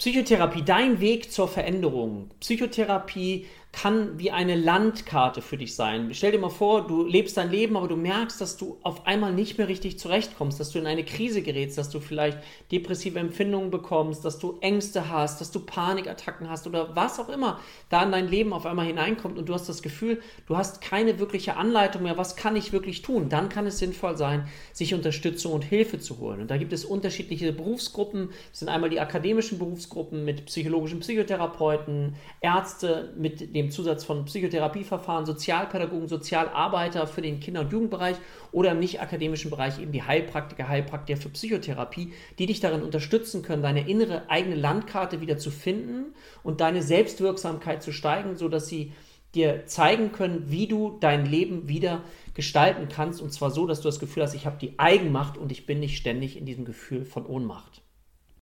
Psychotherapie, dein Weg zur Veränderung. Psychotherapie kann wie eine Landkarte für dich sein. Stell dir mal vor, du lebst dein Leben, aber du merkst, dass du auf einmal nicht mehr richtig zurechtkommst, dass du in eine Krise gerätst, dass du vielleicht depressive Empfindungen bekommst, dass du Ängste hast, dass du Panikattacken hast oder was auch immer da in dein Leben auf einmal hineinkommt und du hast das Gefühl, du hast keine wirkliche Anleitung mehr, was kann ich wirklich tun? Dann kann es sinnvoll sein, sich Unterstützung und Hilfe zu holen. Und da gibt es unterschiedliche Berufsgruppen. Das sind einmal die akademischen Berufsgruppen mit psychologischen Psychotherapeuten, Ärzte mit dem dem Zusatz von Psychotherapieverfahren, Sozialpädagogen, Sozialarbeiter für den Kinder- und Jugendbereich oder im nicht-akademischen Bereich eben die Heilpraktiker, Heilpraktiker für Psychotherapie, die dich darin unterstützen können, deine innere eigene Landkarte wieder zu finden und deine Selbstwirksamkeit zu steigen, sodass sie dir zeigen können, wie du dein Leben wieder gestalten kannst. Und zwar so, dass du das Gefühl hast, ich habe die Eigenmacht und ich bin nicht ständig in diesem Gefühl von Ohnmacht.